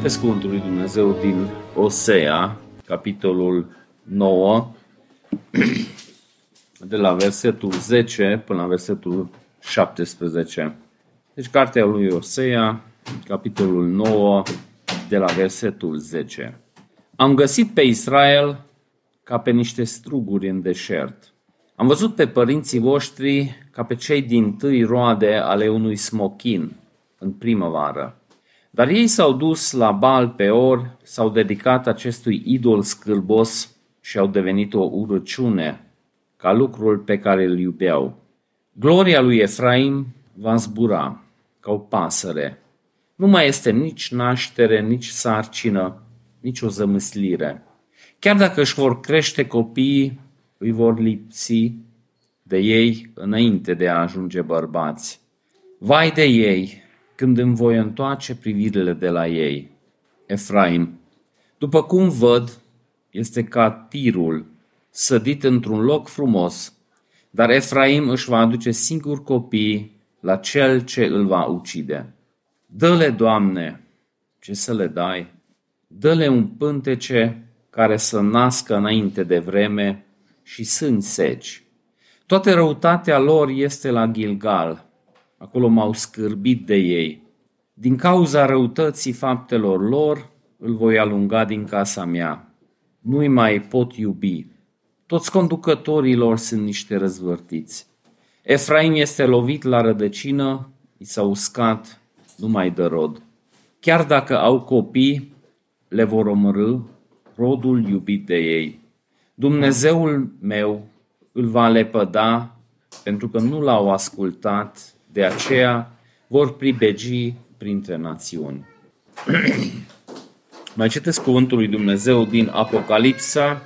Citesc cuvântul lui Dumnezeu din Osea, capitolul 9, de la versetul 10 până la versetul 17. Deci cartea lui Osea, capitolul 9, de la versetul 10. Am găsit pe Israel ca pe niște struguri în deșert. Am văzut pe părinții voștri ca pe cei din tâi roade ale unui smochin în primăvară. Dar ei s-au dus la Baal Peor, s-au dedicat acestui idol scârbos și au devenit o urăciune ca lucrul pe care îl iubeau. Gloria lui Efraim va zbura ca o pasăre. Nu mai este nici naștere, nici sarcină, nici o zămâslire. Chiar dacă își vor crește copiii, îi vor lipsi de ei înainte de a ajunge bărbați. Vai de ei, când îmi voi întoarce privirile de la ei. Efraim, după cum văd, este ca tirul, sădit într-un loc frumos, dar Efraim își va aduce singur copii la cel ce îl va ucide. Dă-le, Doamne, ce să le dai? Dă-le un pântece care să nască înainte de vreme și sângi seci. Toată răutatea lor este la Gilgal. Acolo m-au scârbit de ei. Din cauza răutății faptelor lor, îl voi alunga din casa mea. Nu-i mai pot iubi. Toți conducătorii lor sunt niște răzvârtiți. Efraim este lovit la rădăcină, i s-a uscat, nu mai dă rod. Chiar dacă au copii, le vor omorâ rodul iubit de ei. Dumnezeul meu îl va lepăda pentru că nu l-au ascultat, de aceea vor pribegi printre națiuni. Mai citesc cuvântul lui Dumnezeu din Apocalipsa,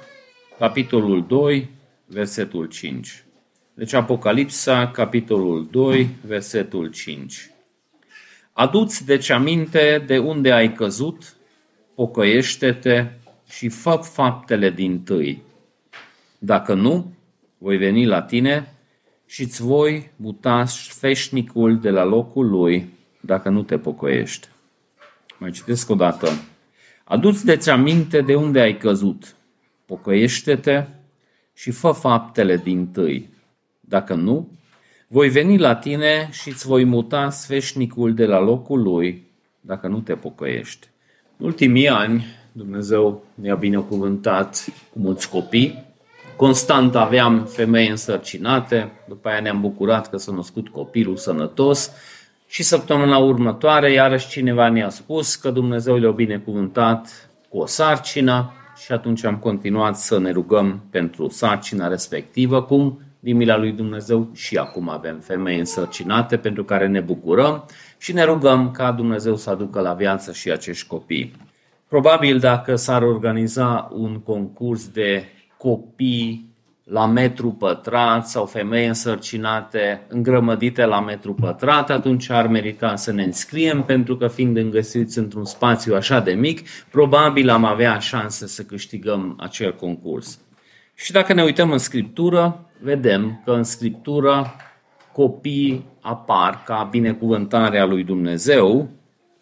capitolul 2, versetul 5. Deci Apocalipsa, capitolul 2, versetul 5. Aduți deci aminte de unde ai căzut, pocăiește-te și fă faptele din tâi. Dacă nu, voi veni la tine și îți voi muta feșnicul de la locul lui dacă nu te pocăiești. Mai citesc o dată. Aduți de aminte de unde ai căzut. Pocăiește-te și fă faptele din tâi. Dacă nu, voi veni la tine și îți voi muta sfeșnicul de la locul lui, dacă nu te pocăiești. În ultimii ani, Dumnezeu ne-a binecuvântat cu mulți copii. Constant aveam femei însărcinate, după aia ne-am bucurat că s-a născut copilul sănătos și săptămâna următoare, iarăși cineva ne-a spus că Dumnezeu le-a binecuvântat cu o sarcină și atunci am continuat să ne rugăm pentru sarcina respectivă, cum din mila lui Dumnezeu și acum avem femei însărcinate pentru care ne bucurăm și ne rugăm ca Dumnezeu să aducă la viață și acești copii. Probabil dacă s-ar organiza un concurs de copii la metru pătrat sau femei însărcinate îngrămădite la metru pătrat, atunci ar merita să ne înscriem pentru că fiind îngăsiți într-un spațiu așa de mic, probabil am avea șanse să câștigăm acel concurs. Și dacă ne uităm în scriptură, vedem că în scriptură copiii apar ca binecuvântarea lui Dumnezeu,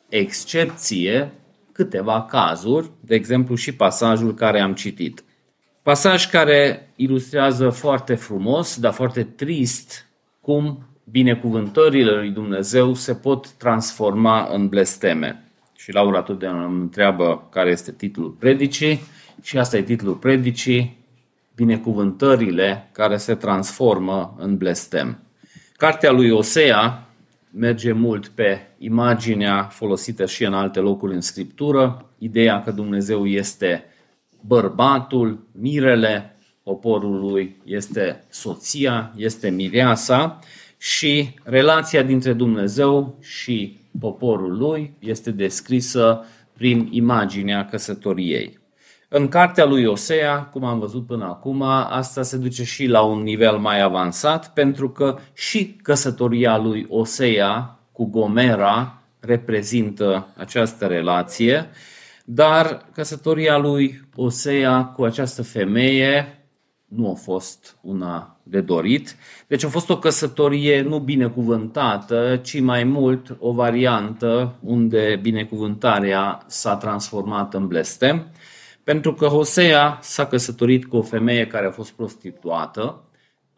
excepție câteva cazuri, de exemplu și pasajul care am citit. Pasaj care ilustrează foarte frumos, dar foarte trist, cum binecuvântările lui Dumnezeu se pot transforma în blesteme. Și Laura totdeauna îmi întreabă care este titlul predicii și asta e titlul predicii, binecuvântările care se transformă în blestem. Cartea lui Osea merge mult pe imaginea folosită și în alte locuri în Scriptură, ideea că Dumnezeu este bărbatul, mirele poporului, este soția, este mireasa și relația dintre Dumnezeu și poporul lui este descrisă prin imaginea căsătoriei. În cartea lui Osea, cum am văzut până acum, asta se duce și la un nivel mai avansat, pentru că și căsătoria lui Osea cu Gomera reprezintă această relație dar căsătoria lui Osea cu această femeie nu a fost una de dorit. Deci a fost o căsătorie nu binecuvântată, ci mai mult o variantă unde binecuvântarea s-a transformat în blestem. Pentru că Hosea s-a căsătorit cu o femeie care a fost prostituată.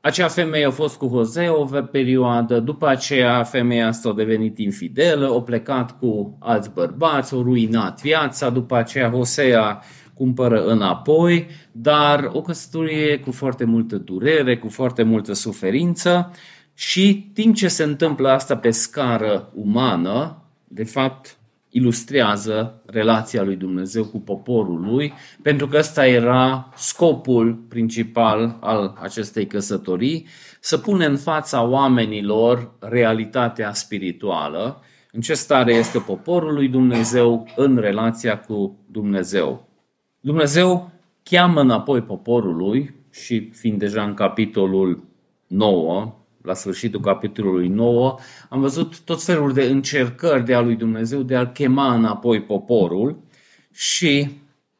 Acea femeie a fost cu Hosea o perioadă, după aceea femeia asta a devenit infidelă, a plecat cu alți bărbați, a ruinat viața, după aceea Hosea cumpără înapoi, dar o căsătorie cu foarte multă durere, cu foarte multă suferință și timp ce se întâmplă asta pe scară umană, de fapt ilustrează relația lui Dumnezeu cu poporul lui, pentru că ăsta era scopul principal al acestei căsătorii, să pune în fața oamenilor realitatea spirituală, în ce stare este poporul lui Dumnezeu în relația cu Dumnezeu. Dumnezeu cheamă înapoi poporul lui și fiind deja în capitolul 9, la sfârșitul capitolului 9, am văzut tot felul de încercări de a lui Dumnezeu de a-l chema înapoi poporul și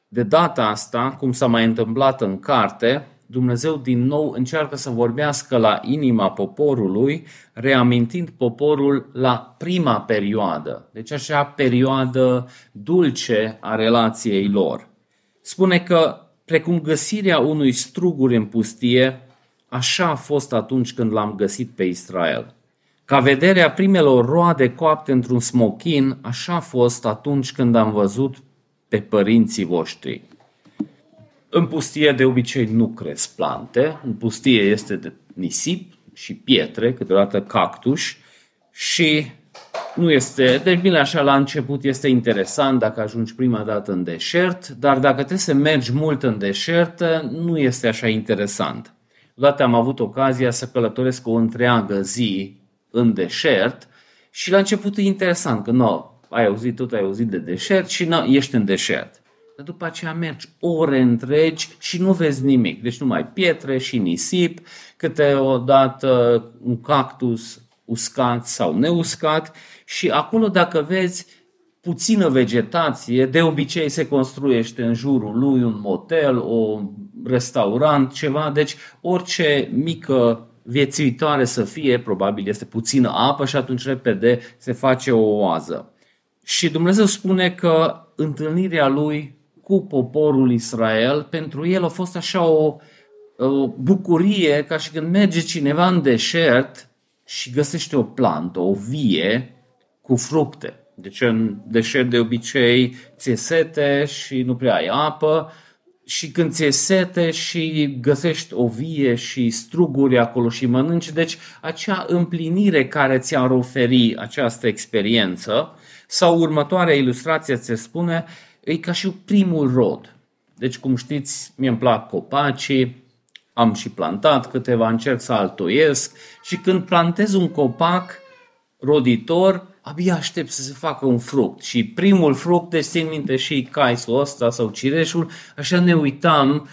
de data asta, cum s-a mai întâmplat în carte, Dumnezeu din nou încearcă să vorbească la inima poporului, reamintind poporul la prima perioadă, deci așa perioadă dulce a relației lor. Spune că, precum găsirea unui struguri în pustie, așa a fost atunci când l-am găsit pe Israel. Ca vederea primelor roade coapte într-un smochin, așa a fost atunci când am văzut pe părinții voștri. În pustie de obicei nu cresc plante, în pustie este de nisip și pietre, câteodată cactus și nu este, deci bine așa la început este interesant dacă ajungi prima dată în deșert, dar dacă trebuie să mergi mult în deșert, nu este așa interesant. Odată am avut ocazia să călătoresc o întreagă zi în deșert și la început e interesant că nu, ai auzit tot, ai auzit de deșert și nu, ești în deșert. Dar după aceea mergi ore întregi și nu vezi nimic. Deci numai pietre și nisip, câteodată un cactus uscat sau neuscat și acolo dacă vezi puțină vegetație, de obicei se construiește în jurul lui un motel, o restaurant, ceva, deci orice mică viețuitoare să fie, probabil este puțină apă și atunci repede se face o oază. Și Dumnezeu spune că întâlnirea lui cu poporul Israel, pentru el a fost așa o, o bucurie ca și când merge cineva în deșert și găsește o plantă, o vie cu fructe. Deci în deșert de obicei ți-e sete și nu prea ai apă și când ți-e sete și găsești o vie și struguri acolo și mănânci, deci acea împlinire care ți-ar oferi această experiență sau următoarea ilustrație ți spune, e ca și primul rod. Deci, cum știți, mie îmi plac copacii, am și plantat câteva, încerc să altoiesc și când plantez un copac roditor, abia aștept să se facă un fruct. Și primul fruct, deci țin minte și caisul ăsta sau cireșul, așa ne uitam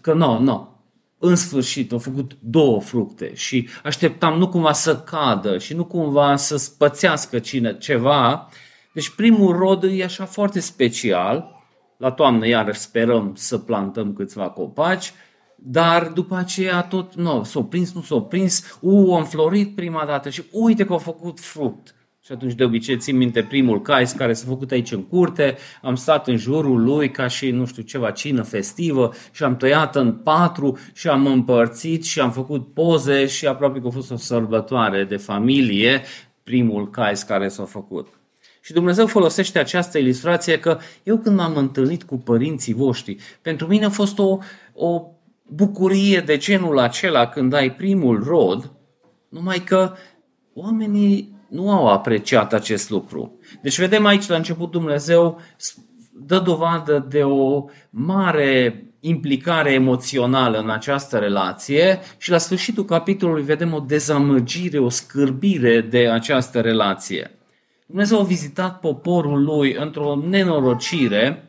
că nu, nu, în sfârșit au făcut două fructe și așteptam nu cumva să cadă și nu cumva să spățească cine ceva. Deci primul rod e așa foarte special. La toamnă iar sperăm să plantăm câțiva copaci, dar după aceea tot, nu, s-au prins, nu s-au prins, u, am florit prima dată și uite că au făcut fruct. Și atunci de obicei țin minte primul cais care s-a făcut aici în curte, am stat în jurul lui ca și, nu știu, ceva cină festivă și am tăiat în patru și am împărțit și am făcut poze și aproape că a fost o sărbătoare de familie, primul cais care s-a făcut. Și Dumnezeu folosește această ilustrație că eu când m-am întâlnit cu părinții voștri, pentru mine a fost o, o bucurie de genul acela când ai primul rod, numai că oamenii nu au apreciat acest lucru. Deci vedem aici la început Dumnezeu dă dovadă de o mare implicare emoțională în această relație și la sfârșitul capitolului vedem o dezamăgire, o scârbire de această relație. Dumnezeu a vizitat poporul lui într-o nenorocire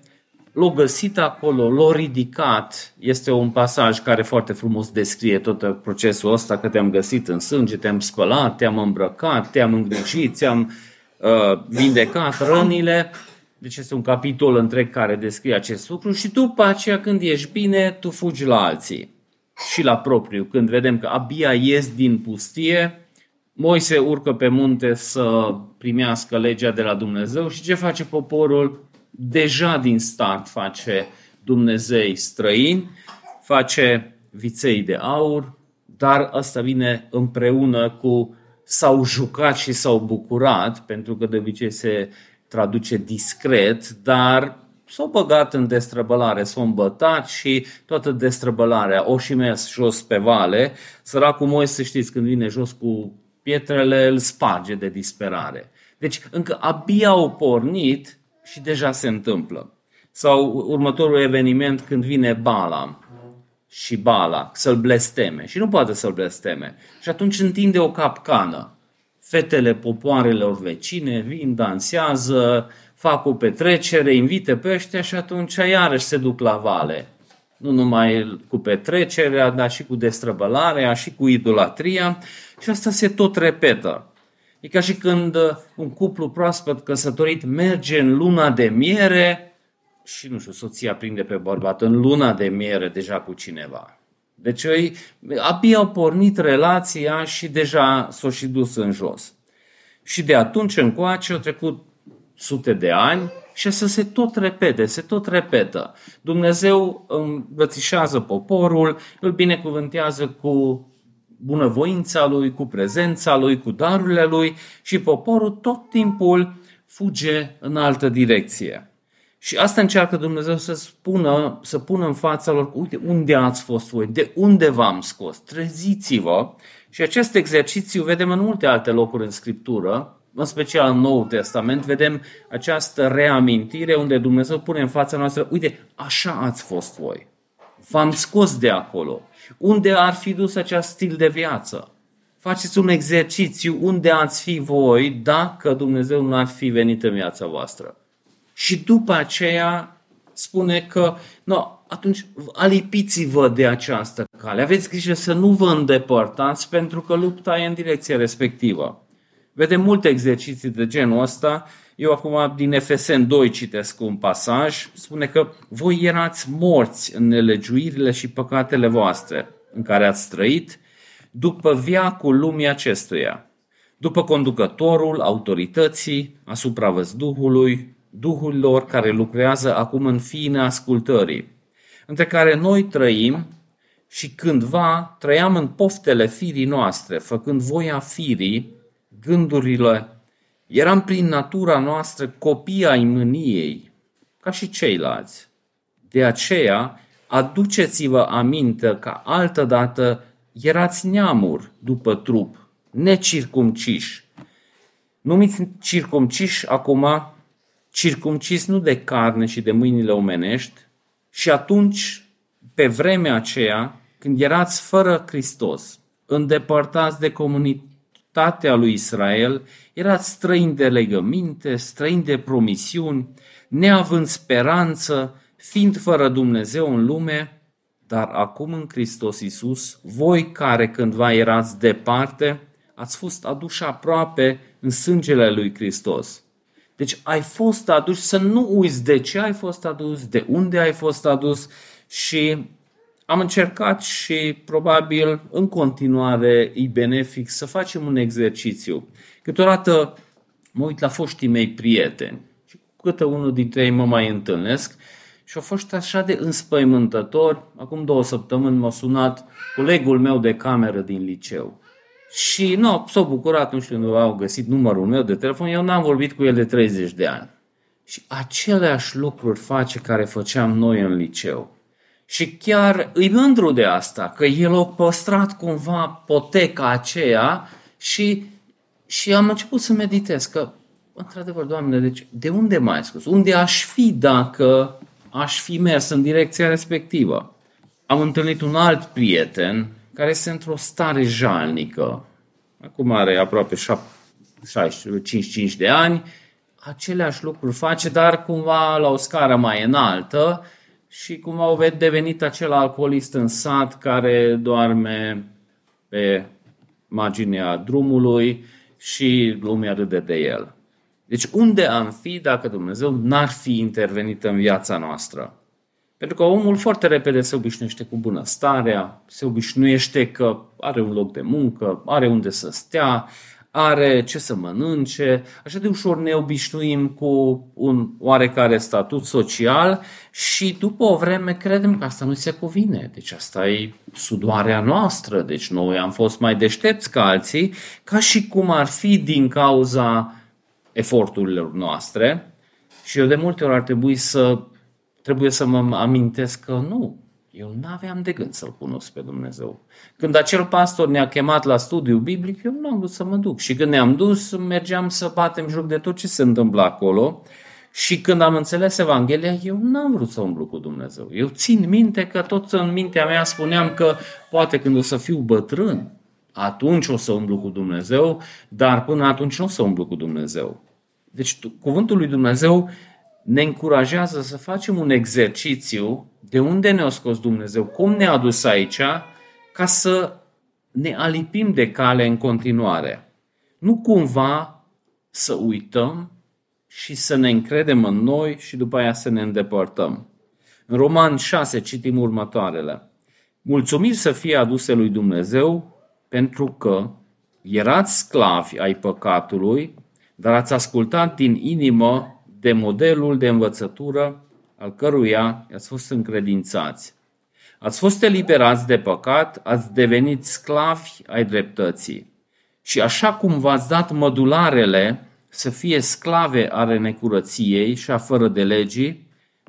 l-a găsit acolo, l-a ridicat. Este un pasaj care foarte frumos descrie tot procesul ăsta, că te-am găsit în sânge, te-am spălat, te-am îmbrăcat, te-am îngrijit, te-am uh, vindecat rănile. Deci este un capitol întreg care descrie acest lucru și după aceea când ești bine, tu fugi la alții. și la propriu. Când vedem că abia ies din pustie, Moise urcă pe munte să primească legea de la Dumnezeu și ce face poporul? Deja din start face Dumnezei străini, face viței de aur, dar asta vine împreună cu s-au jucat și s-au bucurat, pentru că de obicei se traduce discret, dar s-au băgat în destrăbălare, s-au îmbătat și toată destrăbălarea o și mers jos pe vale. Săracul Moise, știți, când vine jos cu pietrele, îl sparge de disperare. Deci încă abia au pornit și deja se întâmplă. Sau următorul eveniment când vine Bala și Bala să-l blesteme și nu poate să-l blesteme. Și atunci întinde o capcană. Fetele popoarelor vecine vin, dansează, fac o petrecere, invite pe ăștia și atunci iarăși se duc la vale. Nu numai cu petrecerea, dar și cu destrăbălarea, și cu idolatria. Și asta se tot repetă. E ca și când un cuplu proaspăt căsătorit merge în luna de miere și, nu știu, soția prinde pe bărbat în luna de miere deja cu cineva. Deci ei abia au pornit relația și deja s-au și dus în jos. Și de atunci încoace au trecut sute de ani și să se tot repete, se tot repetă. Dumnezeu îmbrățișează poporul, îl binecuvântează cu bunăvoința lui, cu prezența lui, cu darurile lui și poporul tot timpul fuge în altă direcție. Și asta încearcă Dumnezeu să spună, să pună în fața lor, uite, unde ați fost voi, de unde v-am scos, treziți-vă. Și acest exercițiu vedem în multe alte locuri în Scriptură, în special în Noul Testament, vedem această reamintire unde Dumnezeu pune în fața noastră, uite, așa ați fost voi. V-am scos de acolo. Unde ar fi dus acest stil de viață? Faceți un exercițiu unde ați fi voi dacă Dumnezeu nu ar fi venit în viața voastră. Și după aceea spune că, no, atunci alipiți-vă de această cale. Aveți grijă să nu vă îndepărtați pentru că lupta e în direcția respectivă. Vedem multe exerciții de genul ăsta. Eu acum din Efesen 2 citesc un pasaj. Spune că voi erați morți în nelegiuirile și păcatele voastre în care ați trăit după viacul lumii acestuia, după conducătorul autorității asupra văzduhului, duhurilor care lucrează acum în fine ascultării, între care noi trăim și cândva trăiam în poftele firii noastre, făcând voia firii, gândurile. Eram prin natura noastră copii ai mâniei, ca și ceilalți. De aceea, aduceți-vă aminte că altădată erați neamuri după trup, necircumciși. Numiți circumciși acum circumcis nu de carne și de mâinile omenești, și atunci, pe vremea aceea, când erați fără Hristos, îndepărtați de comunitatea lui Israel, erați străini de legăminte, străini de promisiuni, neavând speranță, fiind fără Dumnezeu în lume, dar acum în Hristos Iisus, voi care cândva erați departe, ați fost aduși aproape în sângele lui Hristos. Deci ai fost adus, să nu uiți de ce ai fost adus, de unde ai fost adus și am încercat și probabil în continuare e benefic să facem un exercițiu. Câteodată mă uit la foștii mei prieteni și câte unul dintre ei mă mai întâlnesc și au fost așa de înspăimântător. Acum două săptămâni m-a sunat colegul meu de cameră din liceu și nu, s-au bucurat, nu știu, nu au găsit numărul meu de telefon, eu n-am vorbit cu el de 30 de ani. Și aceleași lucruri face care făceam noi în liceu. Și chiar îi mândru de asta, că el a păstrat cumva poteca aceea și, și am început să meditez că, într-adevăr, Doamne, deci de unde mai scos? Unde aș fi dacă aș fi mers în direcția respectivă? Am întâlnit un alt prieten care este într-o stare jalnică. Acum are aproape 55 de ani, aceleași lucruri face, dar cumva la o scară mai înaltă și cum au devenit acel alcoolist în sat care doarme pe marginea drumului și lumea râde de el. Deci unde am fi dacă Dumnezeu n-ar fi intervenit în viața noastră? Pentru că omul foarte repede se obișnuiește cu bunăstarea, se obișnuiește că are un loc de muncă, are unde să stea, are ce să mănânce, așa de ușor ne obișnuim cu un oarecare statut social și după o vreme credem că asta nu se cuvine. Deci asta e sudoarea noastră, deci noi am fost mai deștepți ca alții, ca și cum ar fi din cauza eforturilor noastre. Și eu de multe ori ar trebui să trebuie să mă amintesc că nu, eu nu aveam de gând să-L cunosc pe Dumnezeu. Când acel pastor ne-a chemat la studiu biblic, eu nu am vrut să mă duc. Și când ne-am dus, mergeam să batem joc de tot ce se întâmplă acolo. Și când am înțeles Evanghelia, eu nu am vrut să umblu cu Dumnezeu. Eu țin minte că tot în mintea mea spuneam că poate când o să fiu bătrân, atunci o să umblu cu Dumnezeu, dar până atunci nu o să umblu cu Dumnezeu. Deci cuvântul lui Dumnezeu ne încurajează să facem un exercițiu de unde ne-a scos Dumnezeu, cum ne-a adus aici, ca să ne alipim de cale în continuare. Nu cumva să uităm și să ne încredem în noi și după aia să ne îndepărtăm. În Roman 6 citim următoarele. Mulțumiri să fie aduse lui Dumnezeu pentru că erați sclavi ai păcatului, dar ați ascultat din inimă de modelul de învățătură al căruia i-ați fost încredințați. Ați fost eliberați de păcat, ați devenit sclavi ai dreptății. Și așa cum v-ați dat mădularele să fie sclave ale necurăției și a fără de legii,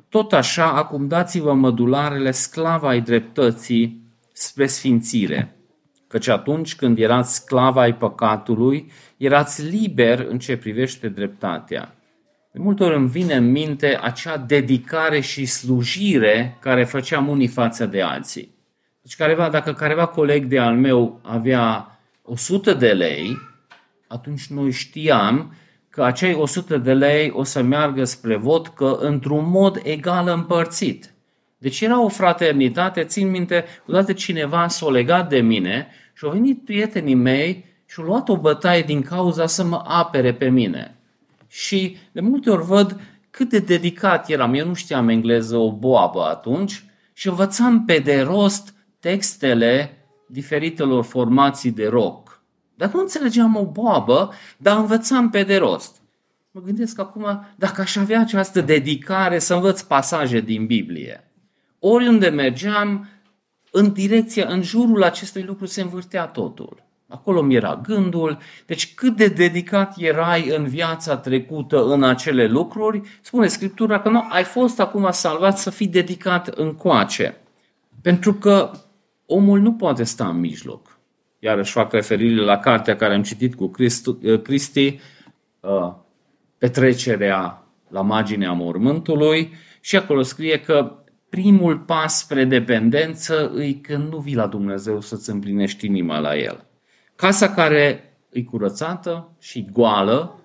tot așa acum dați-vă mădularele sclava ai dreptății spre sfințire. Căci atunci când erați sclava ai păcatului, erați liber în ce privește dreptatea. De multe ori îmi vine în minte acea dedicare și slujire care făceam unii față de alții. Deci careva, dacă careva coleg de al meu avea 100 de lei, atunci noi știam că acei 100 de lei o să meargă spre vodcă într-un mod egal împărțit. Deci era o fraternitate, țin minte, odată cineva s-a legat de mine și au venit prietenii mei și au luat o bătaie din cauza să mă apere pe mine. Și de multe ori văd cât de dedicat eram. Eu nu știam engleză o boabă atunci și învățam pe de rost textele diferitelor formații de rock. Dar nu înțelegeam o boabă, dar învățam pe de rost. Mă gândesc acum, dacă aș avea această dedicare să învăț pasaje din Biblie, oriunde mergeam, în direcția, în jurul acestui lucru se învârtea totul. Acolo mi era gândul. Deci cât de dedicat erai în viața trecută în acele lucruri, spune Scriptura că nu, ai fost acum salvat să fii dedicat în coace. Pentru că omul nu poate sta în mijloc. Iarăși fac referire la cartea care am citit cu Cristu, uh, Cristi, uh, petrecerea la marginea mormântului și acolo scrie că primul pas spre dependență îi când nu vii la Dumnezeu să-ți împlinești inima la El. Casa care e curățată și goală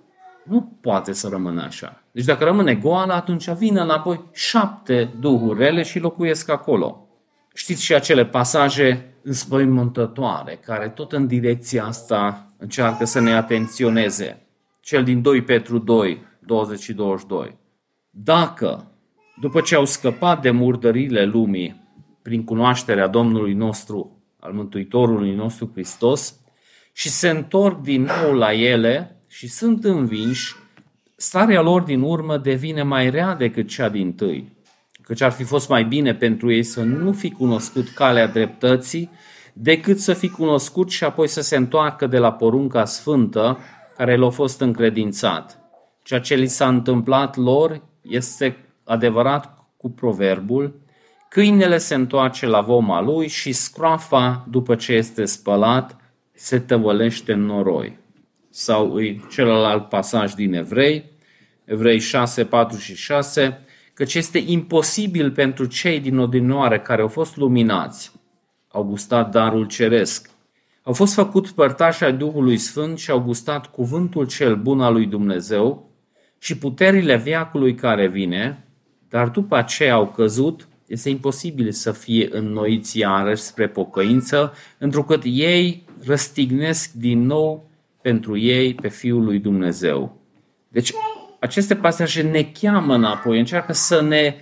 nu poate să rămână așa. Deci dacă rămâne goală, atunci vine înapoi șapte duhuri rele și locuiesc acolo. Știți și acele pasaje înspăimântătoare, care tot în direcția asta încearcă să ne atenționeze. Cel din 2 Petru 2, 20 și 22. Dacă, după ce au scăpat de murdările lumii prin cunoașterea Domnului nostru, al Mântuitorului nostru Hristos, și se întorc din nou la ele și sunt învinși, starea lor din urmă devine mai rea decât cea din tâi. Căci ar fi fost mai bine pentru ei să nu fi cunoscut calea dreptății, decât să fi cunoscut și apoi să se întoarcă de la porunca sfântă care le-a fost încredințat. Ceea ce li s-a întâmplat lor este adevărat cu proverbul, câinele se întoarce la voma lui și scroafa, după ce este spălat, se tăvălește în noroi. Sau îi celălalt pasaj din Evrei, Evrei 6, 4 și 6, căci este imposibil pentru cei din odinoare care au fost luminați, au gustat darul ceresc, au fost făcut părtași ai Duhului Sfânt și au gustat cuvântul cel bun al lui Dumnezeu și puterile viacului care vine, dar după aceea au căzut, este imposibil să fie înnoiți iarăși spre pocăință, întrucât ei răstignesc din nou pentru ei pe Fiul lui Dumnezeu. Deci aceste pasaje ne cheamă înapoi, încearcă să ne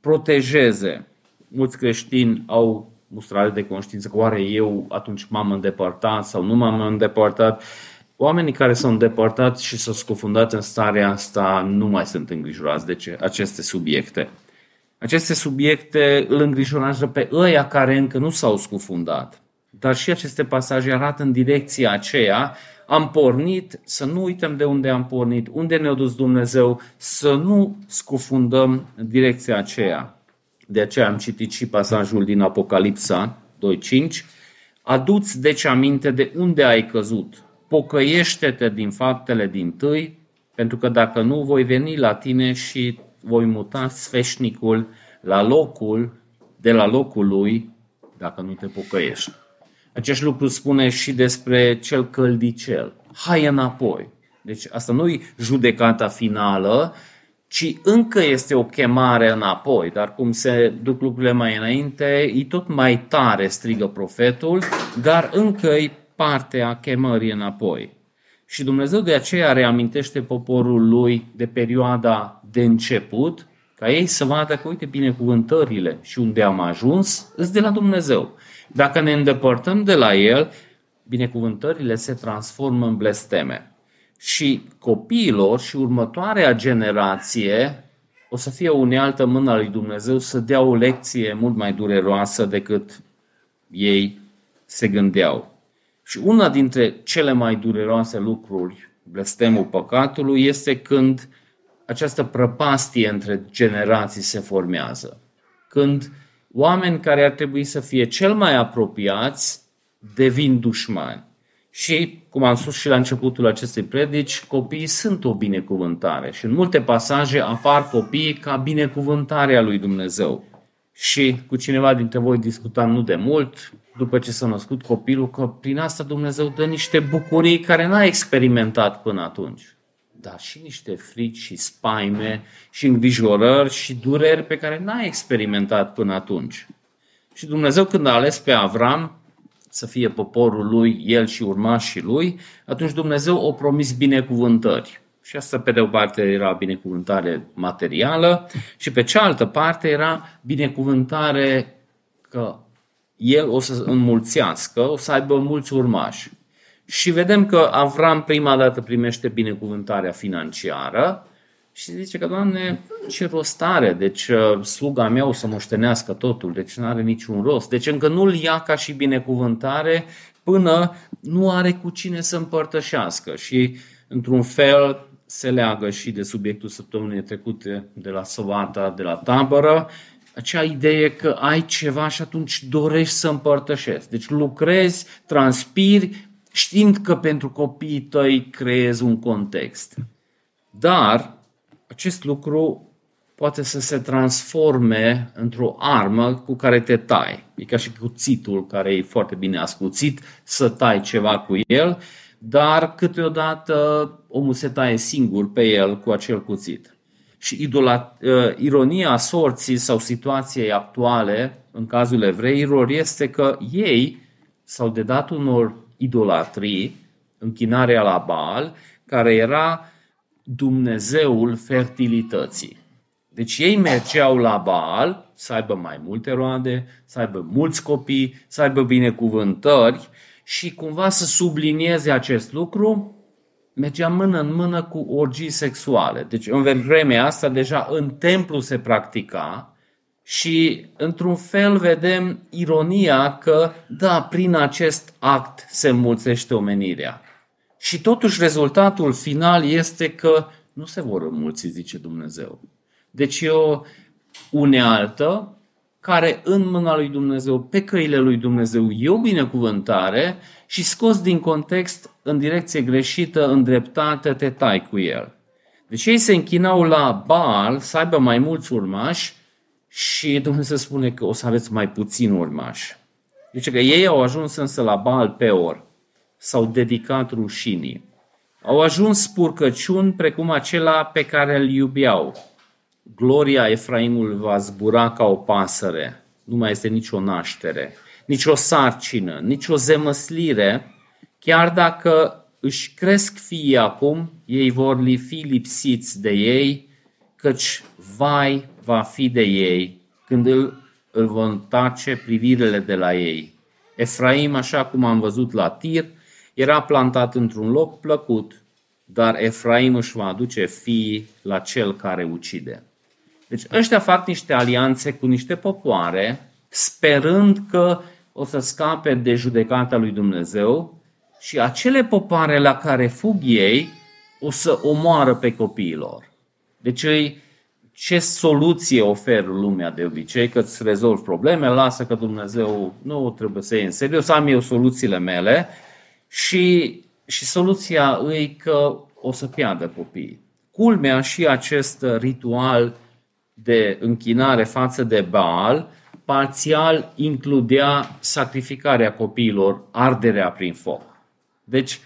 protejeze. Mulți creștini au mustrare de conștiință că oare eu atunci m-am îndepărtat sau nu m-am îndepărtat. Oamenii care s-au îndepărtat și s-au scufundat în starea asta nu mai sunt îngrijorați de ce, aceste subiecte. Aceste subiecte îl îngrijorează pe ăia care încă nu s-au scufundat. Dar și aceste pasaje arată în direcția aceea. Am pornit, să nu uităm de unde am pornit, unde ne-a dus Dumnezeu, să nu scufundăm în direcția aceea. De aceea am citit și pasajul din Apocalipsa 2.5. Aduți deci aminte de unde ai căzut. Pocăiește-te din faptele din tâi, pentru că dacă nu, voi veni la tine și voi muta sfeșnicul la locul, de la locul lui, dacă nu te pocăiești. Acest lucru spune și despre cel căldicel. Hai înapoi. Deci asta nu e judecata finală, ci încă este o chemare înapoi, dar cum se duc lucrurile mai înainte, e tot mai tare, strigă profetul, dar încă e partea chemării înapoi. Și Dumnezeu de aceea reamintește poporul lui de perioada de început, ca ei să vadă că, uite, binecuvântările și unde am ajuns, îți de la Dumnezeu. Dacă ne îndepărtăm de la El, binecuvântările se transformă în blesteme. Și copiilor și următoarea generație o să fie o unealtă mână a lui Dumnezeu să dea o lecție mult mai dureroasă decât ei se gândeau. Și una dintre cele mai dureroase lucruri, blestemul păcatului, este când această prăpastie între generații se formează. Când oameni care ar trebui să fie cel mai apropiați devin dușmani. Și, cum am spus și la începutul acestei predici, copiii sunt o binecuvântare și în multe pasaje apar copiii ca binecuvântarea lui Dumnezeu. Și cu cineva dintre voi discutam nu de mult, după ce s-a născut copilul, că prin asta Dumnezeu dă niște bucurii care n-a experimentat până atunci. Dar și niște frici și spaime și îngrijorări și dureri pe care n-a experimentat până atunci. Și Dumnezeu când a ales pe Avram să fie poporul lui, el și urmașii lui, atunci Dumnezeu o promis binecuvântări. Și asta pe de o parte era binecuvântare materială și pe cealaltă parte era binecuvântare că el o să înmulțească, o să aibă mulți urmași. Și vedem că Avram prima dată primește binecuvântarea financiară și zice că, Doamne, ce rost are? Deci uh, sluga mea o să moștenească totul, deci nu are niciun rost. Deci încă nu-l ia ca și binecuvântare până nu are cu cine să împărtășească. Și, într-un fel, se leagă și de subiectul săptămânii trecute de la Săvata, de la tabără, acea idee că ai ceva și atunci dorești să împărtășești. Deci lucrezi, transpiri, știind că pentru copiii tăi creezi un context. Dar acest lucru poate să se transforme într-o armă cu care te tai. E ca și cuțitul care e foarte bine ascuțit, să tai ceva cu el, dar câteodată omul se taie singur pe el cu acel cuțit. Și idolat, uh, ironia sorții sau situației actuale, în cazul evreilor, este că ei s-au dedat unor idolatrii, închinarea la Baal, care era Dumnezeul fertilității. Deci ei mergeau la Baal să aibă mai multe roade, să aibă mulți copii, să aibă binecuvântări și cumva să sublinieze acest lucru, mergea mână în mână cu orgii sexuale. Deci în vremea asta deja în templu se practica și într-un fel vedem ironia că da, prin acest act se înmulțește omenirea. Și totuși rezultatul final este că nu se vor înmulți, zice Dumnezeu. Deci e o unealtă care în mâna lui Dumnezeu, pe căile lui Dumnezeu, e o binecuvântare și scos din context în direcție greșită, îndreptată, te tai cu el. Deci ei se închinau la Baal să aibă mai mulți urmași și Dumnezeu spune că o să aveți mai puțini urmași. Deci că ei au ajuns însă la Baal Peor, s-au dedicat rușinii. Au ajuns spurcăciuni precum acela pe care îl iubeau. Gloria Efraimul va zbura ca o pasăre, nu mai este nicio naștere, nicio sarcină, nicio zemăslire, chiar dacă își cresc fiii acum, ei vor fi lipsiți de ei, căci vai, va fi de ei când îl, îl vor întace privirile de la ei. Efraim, așa cum am văzut la tir, era plantat într-un loc plăcut, dar Efraim își va aduce fiii la cel care ucide. Deci ăștia fac niște alianțe cu niște popoare, sperând că o să scape de judecata lui Dumnezeu și acele popoare la care fug ei o să omoară pe copiilor. Deci ce soluție oferă lumea de obicei, că îți rezolvi probleme, lasă că Dumnezeu nu trebuie să iei în serios, am eu soluțiile mele și, și soluția e că o să piardă copiii. Culmea și acest ritual de închinare față de Baal parțial includea sacrificarea copiilor, arderea prin foc. Deci,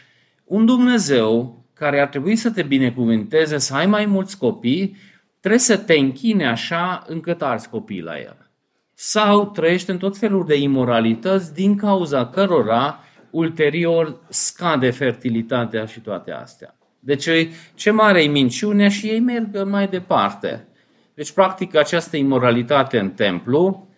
un Dumnezeu care ar trebui să te binecuvânteze să ai mai mulți copii, trebuie să te închine așa încât arzi copii la el. Sau trăiește în tot felul de imoralități din cauza cărora ulterior scade fertilitatea și toate astea. Deci ce mare e minciunea și ei merg mai departe. Deci practic această imoralitate în templu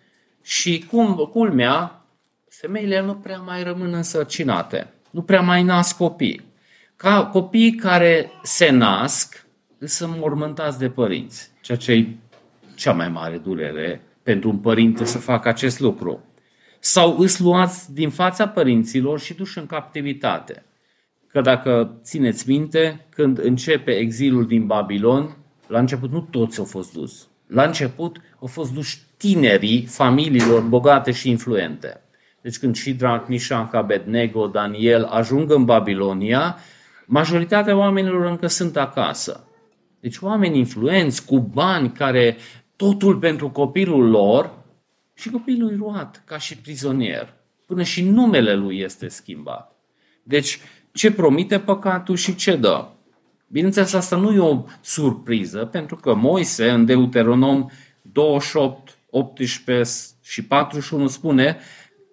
și cum, culmea, femeile nu prea mai rămân însărcinate, nu prea mai nasc copii. Ca copiii care se nasc sunt mormântați de părinți, ceea ce e cea mai mare durere pentru un părinte să facă acest lucru. Sau îs luați din fața părinților și duși în captivitate. Că dacă țineți minte, când începe exilul din Babilon, la început nu toți au fost dus. La început au fost duși tinerii familiilor bogate și influente. Deci când Shidrak, Mishak, Abednego, Daniel ajung în Babilonia, majoritatea oamenilor încă sunt acasă. Deci oameni influenți, cu bani, care totul pentru copilul lor și copilul e luat ca și prizonier. Până și numele lui este schimbat. Deci ce promite păcatul și ce dă. Bineînțeles, asta nu e o surpriză, pentru că Moise, în Deuteronom 28, 18 și 41, spune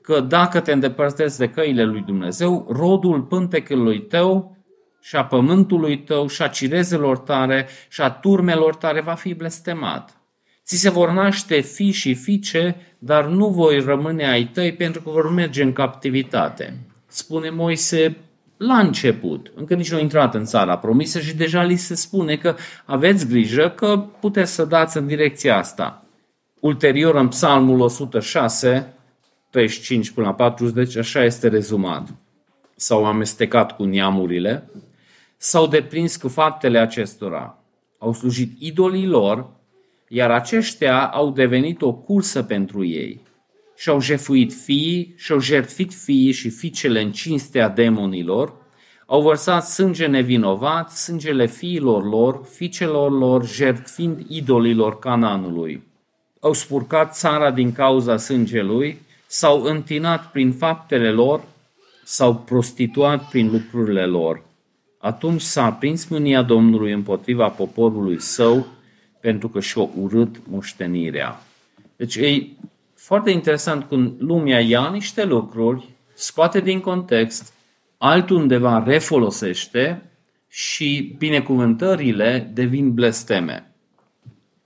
că dacă te îndepărtezi de căile lui Dumnezeu, rodul pântecului tău și a pământului tău și a cirezelor tare și a turmelor tare va fi blestemat. Ți se vor naște fi și fiice, dar nu voi rămâne ai tăi pentru că vor merge în captivitate. Spune Moise la început, încă nici nu a intrat în țara promisă și deja li se spune că aveți grijă că puteți să dați în direcția asta. Ulterior, în psalmul 106, 35 până la 40, așa este rezumat. S-au amestecat cu neamurile, s-au deprins cu faptele acestora, au slujit idolii lor, iar aceștia au devenit o cursă pentru ei și-au jefuit fiii, și-au jertfit fiii și fiicele în cinstea demonilor, au vărsat sânge nevinovat, sângele fiilor lor, fiicelor lor, jertfind idolilor Cananului. Au spurcat țara din cauza sângelui, s-au întinat prin faptele lor, s-au prostituat prin lucrurile lor. Atunci s-a aprins mânia Domnului împotriva poporului său, pentru că și-o urât moștenirea. Deci ei foarte interesant când lumea ia niște lucruri, scoate din context, altundeva refolosește și binecuvântările devin blesteme.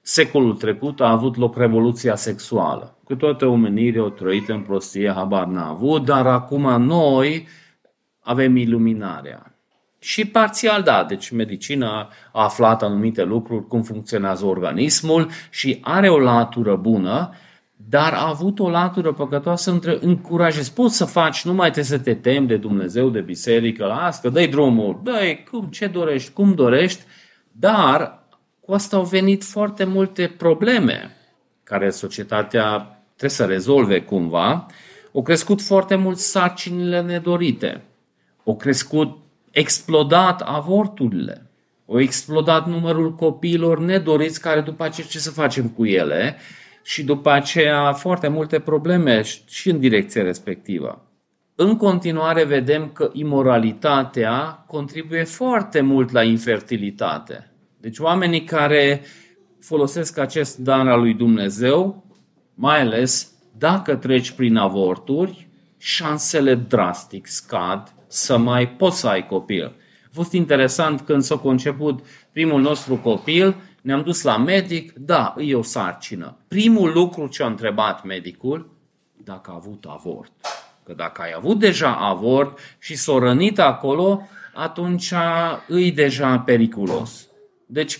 Secolul trecut a avut loc revoluția sexuală. Cu toată omenirea o trăit în prostie, habar n-a avut, dar acum noi avem iluminarea. Și parțial, da, deci medicina a aflat anumite lucruri, cum funcționează organismul și are o latură bună, dar a avut o latură păcătoasă între încurajezi. Poți să faci, nu mai trebuie să te temi de Dumnezeu, de biserică, la asta, dai drumul, dai cum, ce dorești, cum dorești, dar cu asta au venit foarte multe probleme care societatea trebuie să rezolve cumva. Au crescut foarte mult sarcinile nedorite. Au crescut explodat avorturile. Au explodat numărul copiilor nedoriți care după aceea ce să facem cu ele și după aceea foarte multe probleme și în direcția respectivă. În continuare vedem că imoralitatea contribuie foarte mult la infertilitate. Deci oamenii care folosesc acest dar al lui Dumnezeu, mai ales dacă treci prin avorturi, șansele drastic scad să mai poți să ai copil. A fost interesant când s-a conceput primul nostru copil, ne-am dus la medic, da, e o sarcină. Primul lucru ce a întrebat medicul, dacă a avut avort. Că dacă ai avut deja avort și s-o rănit acolo, atunci îi deja periculos. Deci,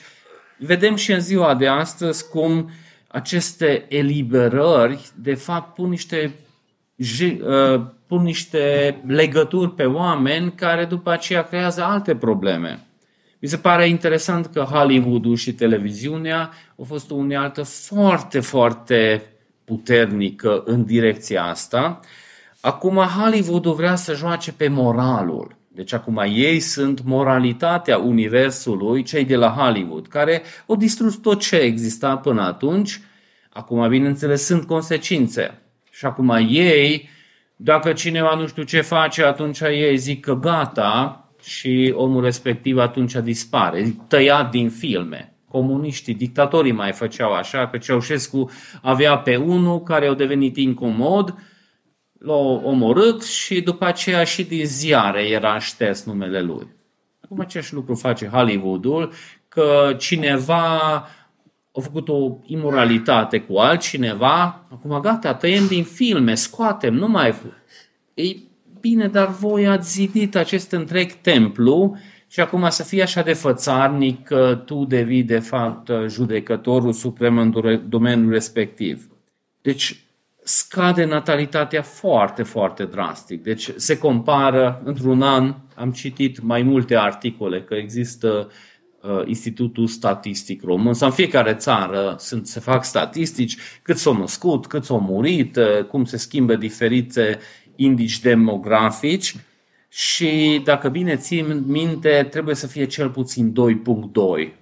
vedem și în ziua de astăzi cum aceste eliberări, de fapt, pun niște, uh, pun niște legături pe oameni care după aceea creează alte probleme. Mi se pare interesant că Hollywoodul și televiziunea au fost o unealtă foarte, foarte puternică în direcția asta. Acum Hollywoodul vrea să joace pe moralul. Deci acum ei sunt moralitatea universului, cei de la Hollywood, care au distrus tot ce exista până atunci. Acum, bineînțeles, sunt consecințe. Și acum ei, dacă cineva nu știu ce face, atunci ei zic că gata și omul respectiv atunci dispare, tăiat din filme. Comuniștii, dictatorii mai făceau așa, că Ceaușescu avea pe unul care au devenit incomod, l-au omorât și după aceea și din ziare era șters numele lui. Acum același lucru face Hollywoodul, că cineva a făcut o imoralitate cu altcineva, acum gata, tăiem din filme, scoatem, nu mai... Ei bine, dar voi ați zidit acest întreg templu și acum să fie așa de fățarnic că tu devii de fapt judecătorul suprem în domeniul respectiv. Deci scade natalitatea foarte, foarte drastic. Deci se compară, într-un an am citit mai multe articole că există uh, Institutul Statistic Român sau în fiecare țară sunt, se fac statistici cât s-au născut, cât s-au murit, uh, cum se schimbă diferite indici demografici și dacă bine țin minte, trebuie să fie cel puțin 2.2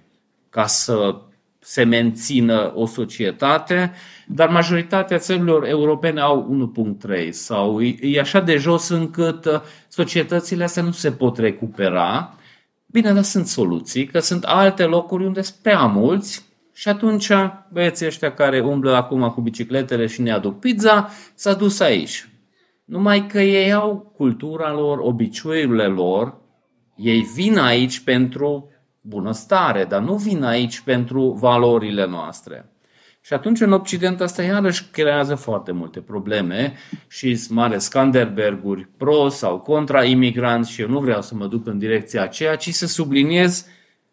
ca să se mențină o societate, dar majoritatea țărilor europene au 1.3 sau e așa de jos încât uh, societățile astea nu se pot recupera. Bine, dar sunt soluții, că sunt alte locuri unde sunt prea mulți și atunci băieții ăștia care umblă acum cu bicicletele și ne aduc pizza s-a dus aici. Numai că ei au cultura lor, obiceiurile lor, ei vin aici pentru bunăstare, dar nu vin aici pentru valorile noastre. Și atunci în Occident asta iarăși creează foarte multe probleme și mare Skanderberguri pro sau contra imigranți și eu nu vreau să mă duc în direcția aceea, ci să subliniez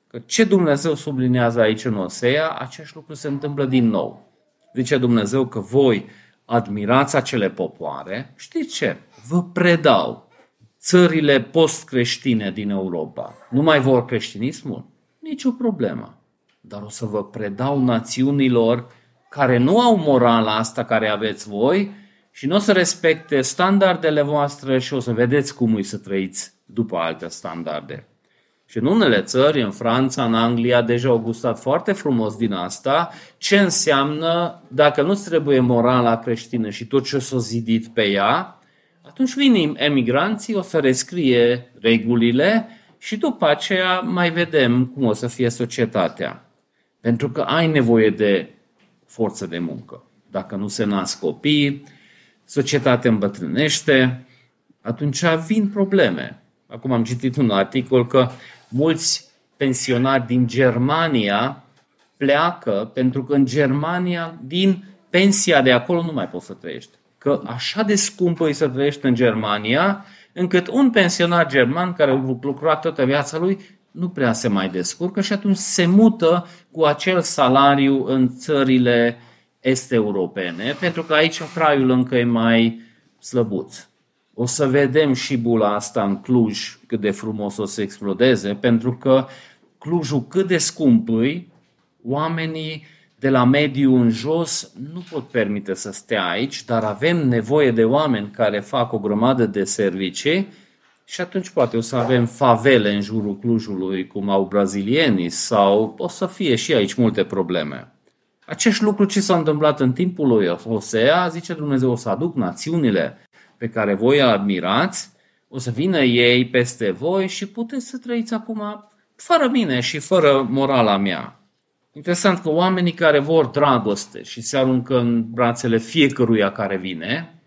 că ce Dumnezeu sublinează aici în Osea, acest lucru se întâmplă din nou. Zice Dumnezeu că voi admirați acele popoare, știți ce? Vă predau țările post-creștine din Europa. Nu mai vor creștinismul? Nici o problemă. Dar o să vă predau națiunilor care nu au morala asta care aveți voi și nu o să respecte standardele voastre și o să vedeți cum îi să trăiți după alte standarde. Și în unele țări, în Franța, în Anglia, deja au gustat foarte frumos din asta ce înseamnă, dacă nu trebuie morala creștină și tot ce s-a zidit pe ea, atunci vin emigranții, o să rescrie regulile și după aceea mai vedem cum o să fie societatea. Pentru că ai nevoie de forță de muncă. Dacă nu se nasc copii, societatea îmbătrânește, atunci vin probleme. Acum am citit un articol că mulți pensionari din Germania pleacă pentru că în Germania, din pensia de acolo, nu mai poți să trăiești. Că așa de scumpă e să trăiești în Germania, încât un pensionar german care a lucrat toată viața lui nu prea se mai descurcă și atunci se mută cu acel salariu în țările este europene, pentru că aici traiul încă e mai slăbuț. O să vedem și bula asta în Cluj cât de frumos o să explodeze, pentru că Clujul cât de scump îi, oamenii de la mediu în jos nu pot permite să stea aici, dar avem nevoie de oameni care fac o grămadă de servicii și atunci poate o să avem favele în jurul Clujului, cum au brazilienii, sau o să fie și aici multe probleme. Acest lucru ce s-a întâmplat în timpul lui Osea, zice Dumnezeu, o să aduc națiunile pe care voi admirați, o să vină ei peste voi și puteți să trăiți acum fără mine și fără morala mea. Interesant că oamenii care vor dragoste și se aruncă în brațele fiecăruia care vine,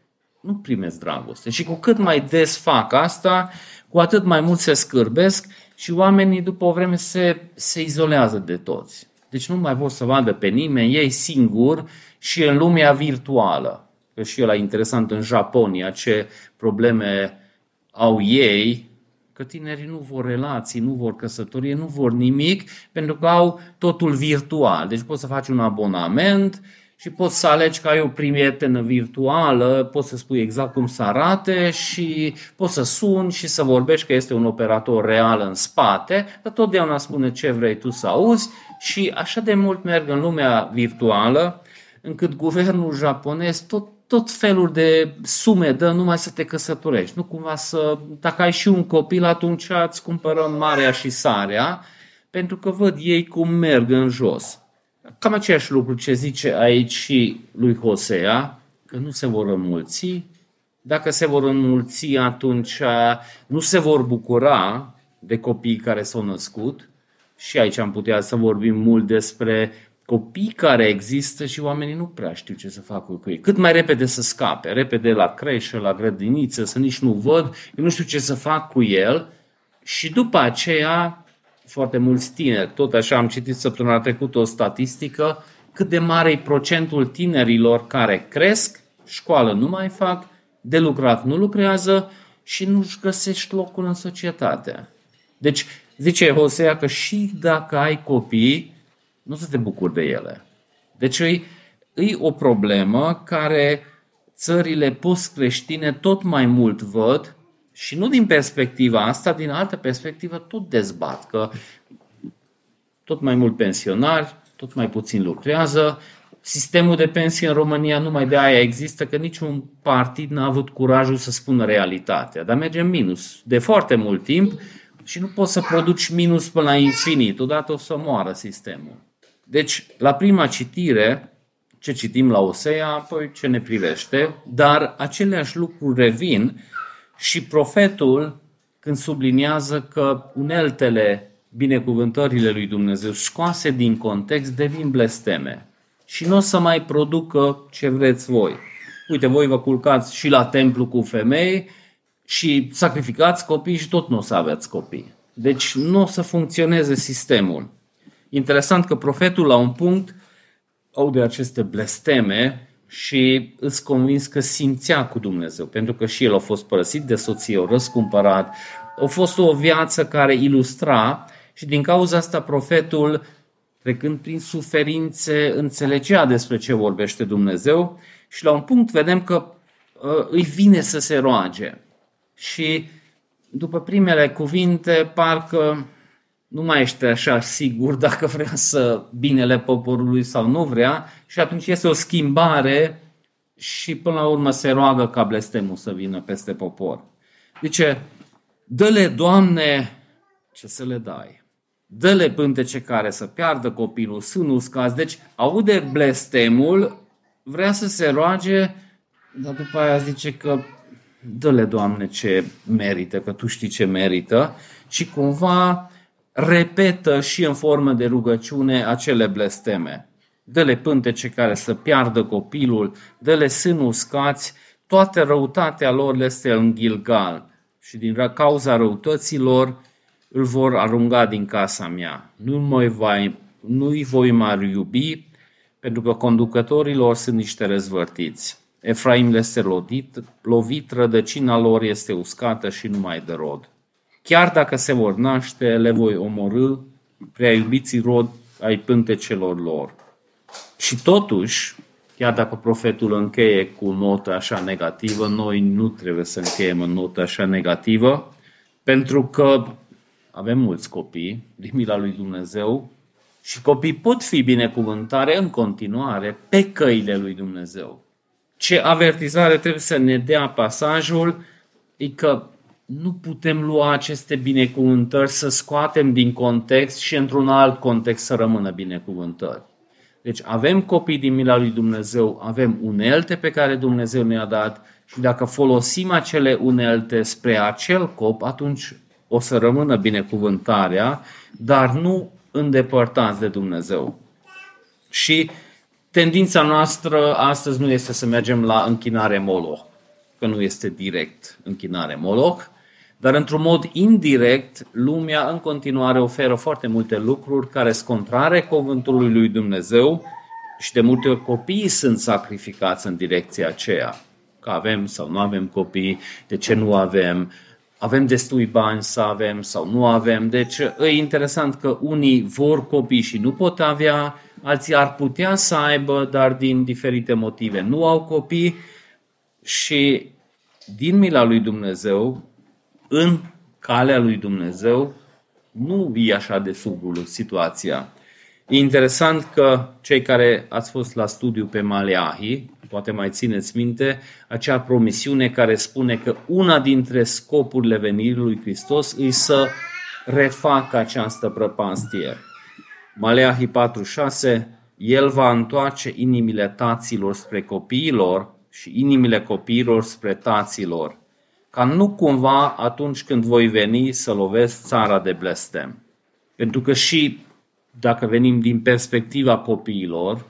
nu primesc dragoste. Și cu cât mai des fac asta, cu atât mai mult se scârbesc și oamenii după o vreme se, se izolează de toți. Deci nu mai vor să vadă pe nimeni, ei singuri și în lumea virtuală. Că și e interesant în Japonia ce probleme au ei, că tinerii nu vor relații, nu vor căsătorie, nu vor nimic, pentru că au totul virtual. Deci poți să faci un abonament, și poți să alegi că ai o prietenă virtuală, poți să spui exact cum să arate și poți să suni și să vorbești că este un operator real în spate, dar totdeauna spune ce vrei tu să auzi și așa de mult merg în lumea virtuală încât guvernul japonez tot tot felul de sume dă numai să te căsătorești. Nu cumva să, dacă ai și un copil, atunci îți cumpărăm marea și sarea, pentru că văd ei cum merg în jos. Cam aceeași lucru ce zice aici și lui Hosea, că nu se vor înmulți. Dacă se vor înmulți, atunci nu se vor bucura de copiii care s-au născut. Și aici am putea să vorbim mult despre copii care există și oamenii nu prea știu ce să facă cu ei. Cât mai repede să scape, repede la creșă, la grădiniță, să nici nu văd, eu nu știu ce să fac cu el și după aceea foarte mulți tineri. Tot așa am citit săptămâna trecută o statistică cât de mare e procentul tinerilor care cresc, școală nu mai fac, de lucrat nu lucrează și nu-și găsești locul în societate. Deci, zice Hosea că și dacă ai copii, nu să te bucuri de ele. Deci e, e o problemă care țările post-creștine tot mai mult văd și nu din perspectiva asta, din altă perspectivă tot dezbat că tot mai mult pensionari, tot mai puțin lucrează, sistemul de pensie în România numai de aia există că niciun partid n-a avut curajul să spună realitatea, dar merge în minus de foarte mult timp și nu poți să produci minus până la infinit, odată o să moară sistemul. Deci, la prima citire, ce citim la OSEA, apoi ce ne privește, dar aceleași lucruri revin și profetul, când subliniază că uneltele, binecuvântările lui Dumnezeu scoase din context, devin blesteme. Și nu o să mai producă ce vreți voi. Uite, voi vă culcați și la templu cu femei și sacrificați copii și tot nu o să aveți copii. Deci nu o să funcționeze sistemul. Interesant că profetul la un punct aude aceste blesteme și îți convins că simțea cu Dumnezeu, pentru că și el a fost părăsit de soție, o răscumpărat. A fost o viață care ilustra și din cauza asta profetul, trecând prin suferințe, înțelegea despre ce vorbește Dumnezeu și la un punct vedem că uh, îi vine să se roage. Și după primele cuvinte, parcă nu mai ești așa sigur dacă vrea să binele poporului sau nu vrea și atunci este o schimbare și până la urmă se roagă ca blestemul să vină peste popor. Zice, dă-le, Doamne, ce să le dai. Dă-le pântece care să piardă copilul, sânul scaz. Deci aude blestemul, vrea să se roage, dar după aia zice că dă-le, Doamne, ce merită, că Tu știi ce merită. Și cumva repetă și în formă de rugăciune acele blesteme. Dă-le pântece care să piardă copilul, dă-le sânul scați, toată răutatea lor le este în Gilgal și din cauza răutăților îl vor arunca din casa mea. Nu mai vai, nu-i voi mai iubi, pentru că conducătorilor sunt niște răzvărtiți. Efraim le este lovit, lovit, rădăcina lor este uscată și nu mai de rod. Chiar dacă se vor naște, le voi omorâ prea iubiții rod ai pântecelor lor. Și totuși, chiar dacă profetul încheie cu notă așa negativă, noi nu trebuie să încheiem în notă așa negativă, pentru că avem mulți copii din mila lui Dumnezeu și copii pot fi binecuvântare în continuare pe căile lui Dumnezeu. Ce avertizare trebuie să ne dea pasajul e că nu putem lua aceste binecuvântări să scoatem din context și într-un alt context să rămână binecuvântări. Deci avem copii din mila lui Dumnezeu, avem unelte pe care Dumnezeu ne-a dat și dacă folosim acele unelte spre acel cop, atunci o să rămână binecuvântarea, dar nu îndepărtați de Dumnezeu. Și tendința noastră astăzi nu este să mergem la închinare Moloch, că nu este direct închinare Moloch, Dar într-un mod indirect, lumea în continuare oferă foarte multe lucruri care sunt contrare cuvântului lui Dumnezeu și de multe ori copiii sunt sacrificați în direcția aceea. Că avem sau nu avem copii, de ce nu avem, avem destui bani să avem sau nu avem. Deci e interesant că unii vor copii și nu pot avea, alții ar putea să aibă, dar din diferite motive nu au copii și din mila lui Dumnezeu, în calea lui Dumnezeu, nu e așa de subul situația. E interesant că cei care ați fost la studiu pe Maleahi, poate mai țineți minte, acea promisiune care spune că una dintre scopurile venirii lui Hristos e să refacă această prăpastie. Maleahi 4.6 El va întoarce inimile taților spre copiilor și inimile copiilor spre taților, ca nu cumva atunci când voi veni să lovesc țara de blestem. Pentru că și dacă venim din perspectiva copiilor,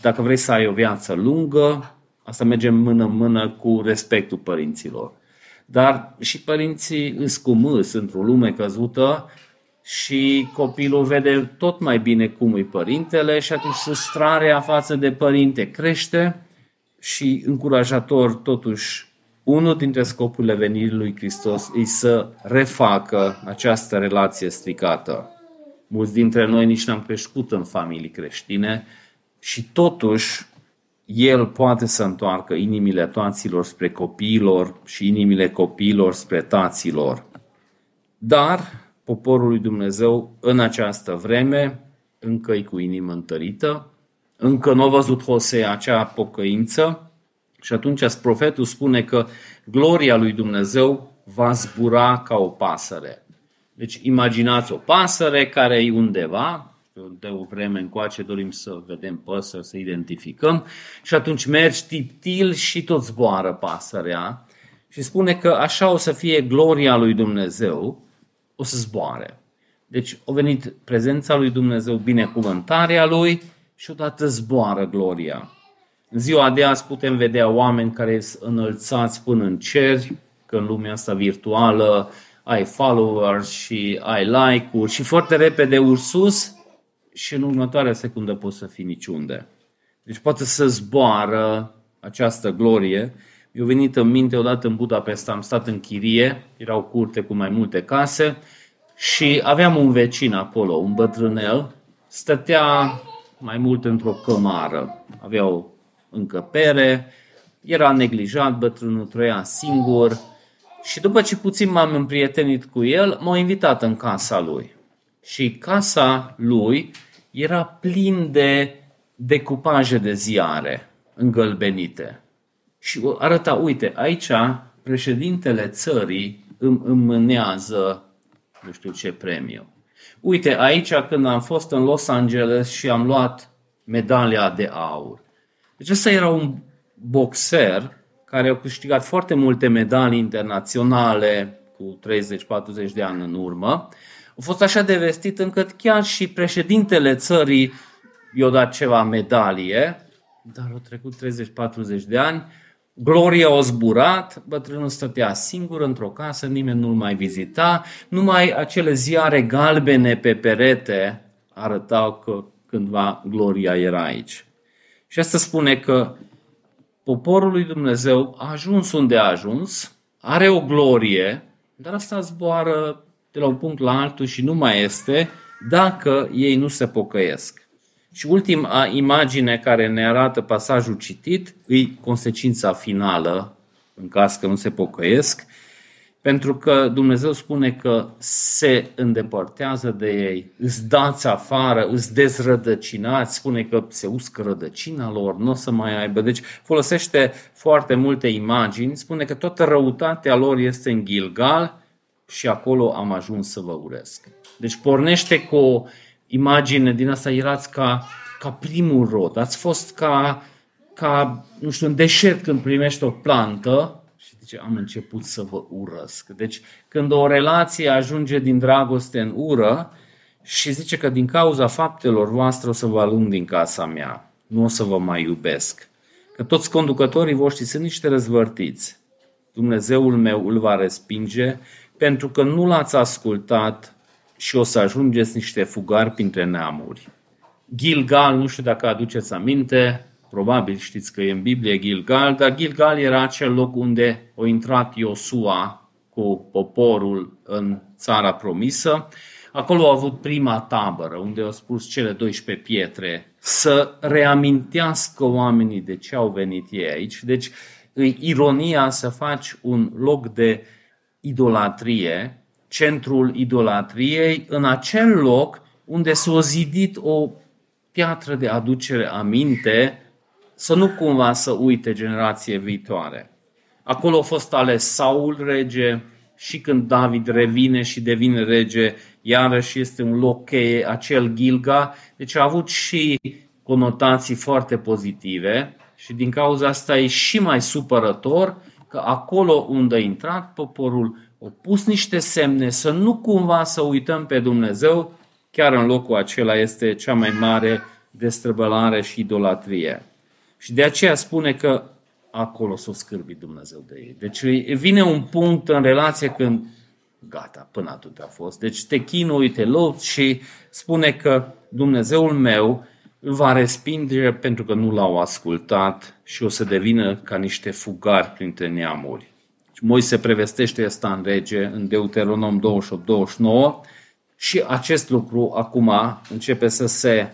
dacă vrei să ai o viață lungă, asta merge mână-mână cu respectul părinților. Dar și părinții îs cu mâs într-o lume căzută și copilul vede tot mai bine cum e părintele și atunci frustrarea față de părinte crește și încurajator totuși unul dintre scopurile venirii lui Hristos e să refacă această relație stricată. Mulți dintre noi nici n-am crescut în familii creștine și totuși el poate să întoarcă inimile toaților spre copiilor și inimile copiilor spre taților. Dar poporul lui Dumnezeu în această vreme încă e cu inimă întărită, încă nu a văzut Hosea acea pocăință și atunci profetul spune că gloria lui Dumnezeu va zbura ca o pasăre. Deci imaginați o pasăre care e undeva, de o vreme încoace dorim să vedem păsări, să identificăm și atunci mergi tiptil și tot zboară pasărea și spune că așa o să fie gloria lui Dumnezeu, o să zboare. Deci a venit prezența lui Dumnezeu, binecuvântarea lui și odată zboară gloria. În ziua de azi putem vedea oameni care sunt înălțați până în ceri, că în lumea asta virtuală ai followers și ai like-uri și foarte repede uri sus și în următoarea secundă poți să fii niciunde. Deci poate să zboară această glorie. Eu venit în minte odată în Budapesta, am stat în chirie, erau curte cu mai multe case și aveam un vecin acolo, un bătrânel, stătea mai mult într-o cămară, avea o încăpere, era neglijat, bătrânul trăia singur, și după ce puțin m-am împrietenit cu el, m-a invitat în casa lui. Și casa lui era plin de decupaje de ziare îngălbenite. Și arăta, uite, aici președintele țării îmi înmânează nu știu ce premiu. Uite, aici când am fost în Los Angeles și am luat medalia de aur. Deci ăsta era un boxer care au câștigat foarte multe medalii internaționale cu 30-40 de ani în urmă, a fost așa de vestit încât chiar și președintele țării i-a dat ceva medalie, dar au trecut 30-40 de ani, Gloria a zburat, bătrânul stătea singur într-o casă, nimeni nu-l mai vizita, numai acele ziare galbene pe perete arătau că cândva Gloria era aici. Și asta spune că poporul lui Dumnezeu a ajuns unde a ajuns, are o glorie, dar asta zboară de la un punct la altul și nu mai este dacă ei nu se pocăiesc. Și ultima imagine care ne arată pasajul citit e consecința finală în caz că nu se pocăiesc, pentru că Dumnezeu spune că se îndepărtează de ei, îți dați afară, îți dezrădăcinați, spune că se uscă rădăcina lor, nu o să mai aibă. Deci folosește foarte multe imagini, spune că toată răutatea lor este în Gilgal și acolo am ajuns să vă uresc. Deci pornește cu o imagine din asta, erați ca, ca primul rod, ați fost ca, ca, nu știu, în deșert când primești o plantă, zice, am început să vă urăsc. Deci când o relație ajunge din dragoste în ură și zice că din cauza faptelor voastre o să vă alung din casa mea, nu o să vă mai iubesc. Că toți conducătorii voștri sunt niște răzvărtiți. Dumnezeul meu îl va respinge pentru că nu l-ați ascultat și o să ajungeți niște fugari printre neamuri. Gilgal, nu știu dacă aduceți aminte, probabil știți că e în Biblie Gilgal, dar Gilgal era acel loc unde a intrat Iosua cu poporul în țara promisă. Acolo au avut prima tabără, unde au spus cele 12 pietre să reamintească oamenii de ce au venit ei aici. Deci, ironia să faci un loc de idolatrie, centrul idolatriei, în acel loc unde s-a zidit o piatră de aducere aminte, să nu cumva să uite generație viitoare. Acolo a fost ales Saul rege și când David revine și devine rege, iarăși este un loc cheie, acel Gilga. Deci a avut și conotații foarte pozitive și din cauza asta e și mai supărător că acolo unde a intrat poporul a pus niște semne să nu cumva să uităm pe Dumnezeu, chiar în locul acela este cea mai mare destrăbălare și idolatrie. Și de aceea spune că acolo s-o scârbi Dumnezeu de ei. Deci vine un punct în relație când gata, până atât a fost. Deci te chinui, te lupți și spune că Dumnezeul meu îl va respinge pentru că nu l-au ascultat și o să devină ca niște fugari printre neamuri. Moise prevestește asta în rege, în Deuteronom 28-29 și acest lucru acum începe să se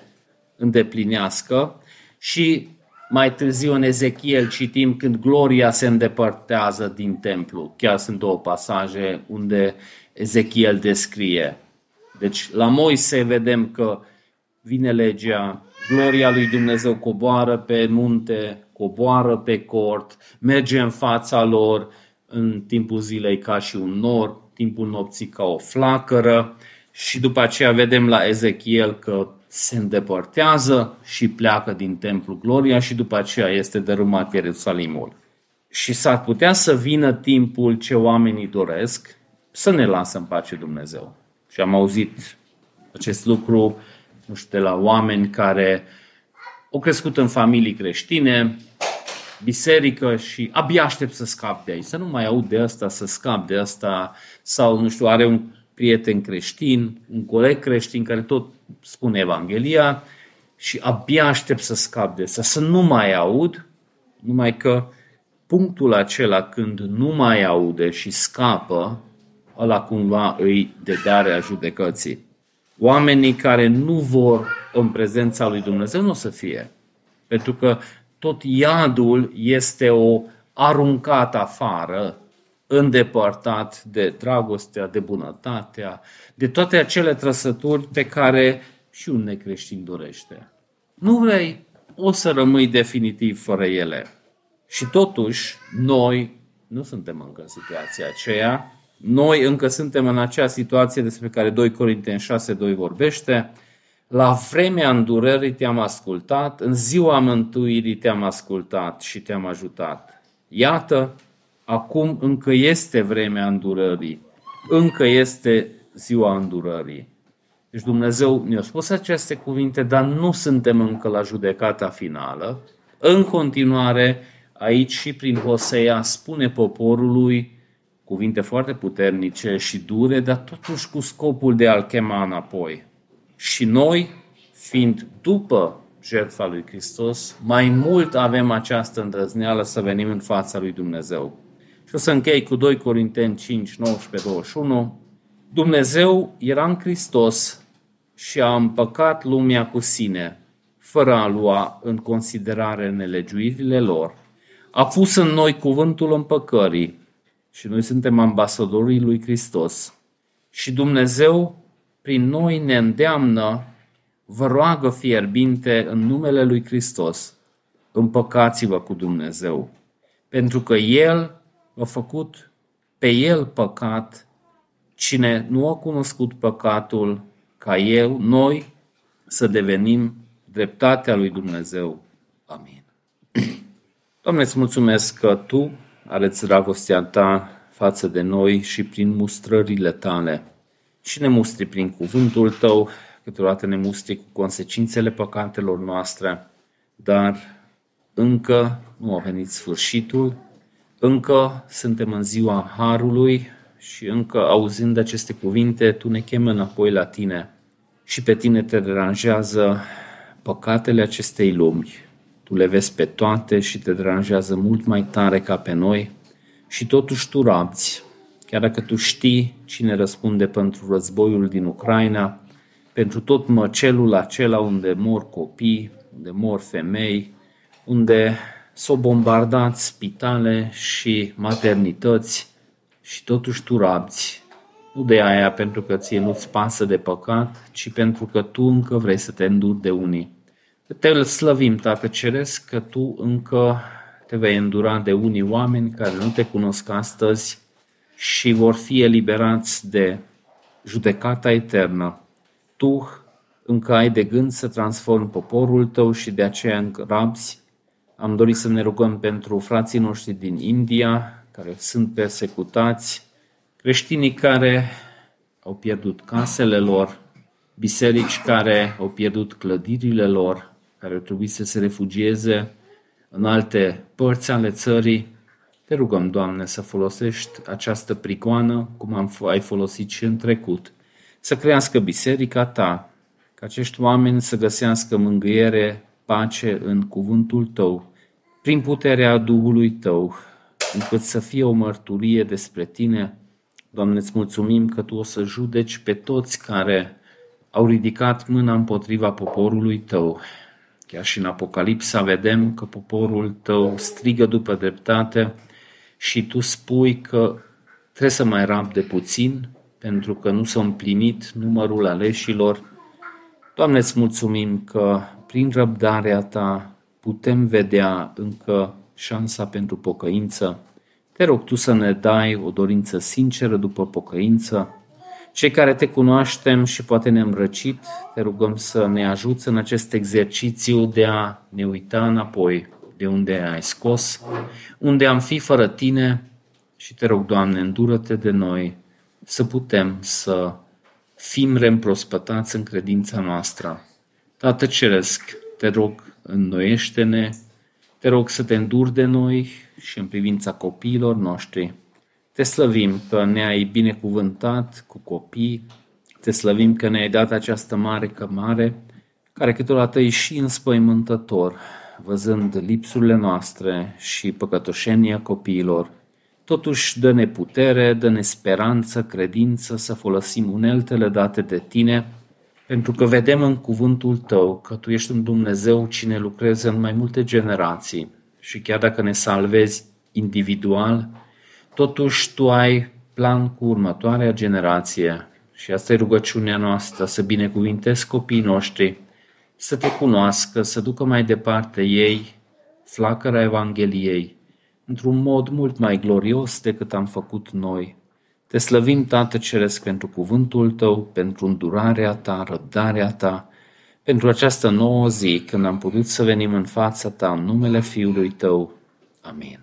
îndeplinească și mai târziu în Ezechiel citim când gloria se îndepărtează din templu. Chiar sunt două pasaje unde Ezechiel descrie. Deci la Moise vedem că vine legea, gloria lui Dumnezeu coboară pe munte, coboară pe cort, merge în fața lor în timpul zilei ca și un nor, timpul nopții ca o flacără și după aceea vedem la Ezechiel că se îndepărtează și pleacă din templu Gloria și după aceea este dărâmat Ierusalimul. Și s-ar putea să vină timpul ce oamenii doresc să ne lasă în pace Dumnezeu. Și am auzit acest lucru, nu știu, de la oameni care au crescut în familii creștine, biserică și abia aștept să scap de aici, să nu mai aud de asta, să scap de asta, sau, nu știu, are un prieten creștin, un coleg creștin care tot spune Evanghelia și abia aștept să scap de asta, să nu mai aud, numai că punctul acela când nu mai aude și scapă, ăla cumva îi dedarea judecății. Oamenii care nu vor în prezența lui Dumnezeu nu o să fie. Pentru că tot iadul este o aruncat afară îndepărtat de dragostea, de bunătatea, de toate acele trăsături pe care și un necreștin dorește. Nu vrei, o să rămâi definitiv fără ele. Și totuși, noi nu suntem încă în situația aceea. Noi încă suntem în acea situație despre care 2 Corinteni 6.2 vorbește. La vremea îndurării te-am ascultat, în ziua mântuirii te-am ascultat și te-am ajutat. Iată, acum încă este vremea îndurării, încă este ziua îndurării. Deci Dumnezeu ne-a spus aceste cuvinte, dar nu suntem încă la judecata finală. În continuare, aici și prin Hosea spune poporului cuvinte foarte puternice și dure, dar totuși cu scopul de a-l chema înapoi. Și noi, fiind după jertfa lui Hristos, mai mult avem această îndrăzneală să venim în fața lui Dumnezeu. Și o să închei cu 2 Corinteni 5, 19, 21. Dumnezeu era în Hristos și a împăcat lumea cu sine, fără a lua în considerare nelegiuirile lor. A pus în noi cuvântul împăcării și noi suntem ambasadorii lui Hristos. Și Dumnezeu prin noi ne îndeamnă, vă roagă fierbinte în numele lui Hristos, împăcați-vă cu Dumnezeu, pentru că El a făcut pe el păcat, cine nu a cunoscut păcatul, ca eu, noi, să devenim dreptatea lui Dumnezeu. Amin. Doamne, îți mulțumesc că Tu arăți dragostea Ta față de noi și prin mustrările Tale. Și ne mustri prin cuvântul Tău, câteodată ne mustri cu consecințele păcatelor noastre, dar încă nu a venit sfârșitul Încă suntem în ziua Harului și încă auzind aceste cuvinte, Tu ne chemi înapoi la Tine și pe Tine te deranjează păcatele acestei lumi. Tu le vezi pe toate și te deranjează mult mai tare ca pe noi și totuși Tu rabzi, chiar dacă Tu știi cine răspunde pentru războiul din Ucraina, pentru tot măcelul acela unde mor copii, unde mor femei, unde s-au bombardat spitale și maternități și totuși tu rabzi. Nu de aia pentru că ție nu-ți pasă de păcat, ci pentru că tu încă vrei să te înduri de unii. Te slăvim, Tată Ceresc, că tu încă te vei îndura de unii oameni care nu te cunosc astăzi și vor fi eliberați de judecata eternă. Tu încă ai de gând să transformi poporul tău și de aceea încă rabzi am dorit să ne rugăm pentru frații noștri din India, care sunt persecutați, creștinii care au pierdut casele lor, biserici care au pierdut clădirile lor, care au trebuit să se refugieze în alte părți ale țării. Te rugăm, Doamne, să folosești această prigoană, cum am, ai folosit și în trecut, să crească biserica ta, ca acești oameni să găsească mângâiere, pace în cuvântul tău, prin puterea Duhului Tău, încât să fie o mărturie despre Tine. Doamne, îți mulțumim că Tu o să judeci pe toți care au ridicat mâna împotriva poporului Tău. Chiar și în Apocalipsa vedem că poporul Tău strigă după dreptate și Tu spui că trebuie să mai rabde puțin, pentru că nu s-a împlinit numărul aleșilor. Doamne, îți mulțumim că prin răbdarea Ta putem vedea încă șansa pentru pocăință. Te rog tu să ne dai o dorință sinceră după pocăință. Cei care te cunoaștem și poate ne-am răcit, te rugăm să ne ajuți în acest exercițiu de a ne uita înapoi de unde ai scos, unde am fi fără tine și te rog, Doamne, îndură-te de noi să putem să fim reîmprospătați în credința noastră. Tată Ceresc, te rog, înnoiește-ne, te rog să te înduri de noi și în privința copiilor noștri. Te slăvim că ne-ai binecuvântat cu copii, te slăvim că ne-ai dat această mare cămare, care câteodată e și înspăimântător, văzând lipsurile noastre și păcătoșenia copiilor. Totuși dă-ne putere, dă-ne speranță, credință să folosim uneltele date de tine, pentru că vedem în cuvântul tău că tu ești un Dumnezeu cine lucrează în mai multe generații și chiar dacă ne salvezi individual, totuși tu ai plan cu următoarea generație și asta e rugăciunea noastră, să binecuvintezi copiii noștri, să te cunoască, să ducă mai departe ei flacăra Evangheliei, într-un mod mult mai glorios decât am făcut noi. Te slăvim, Tată Ceresc, pentru cuvântul Tău, pentru îndurarea Ta, răbdarea Ta, pentru această nouă zi când am putut să venim în fața Ta în numele Fiului Tău. Amin.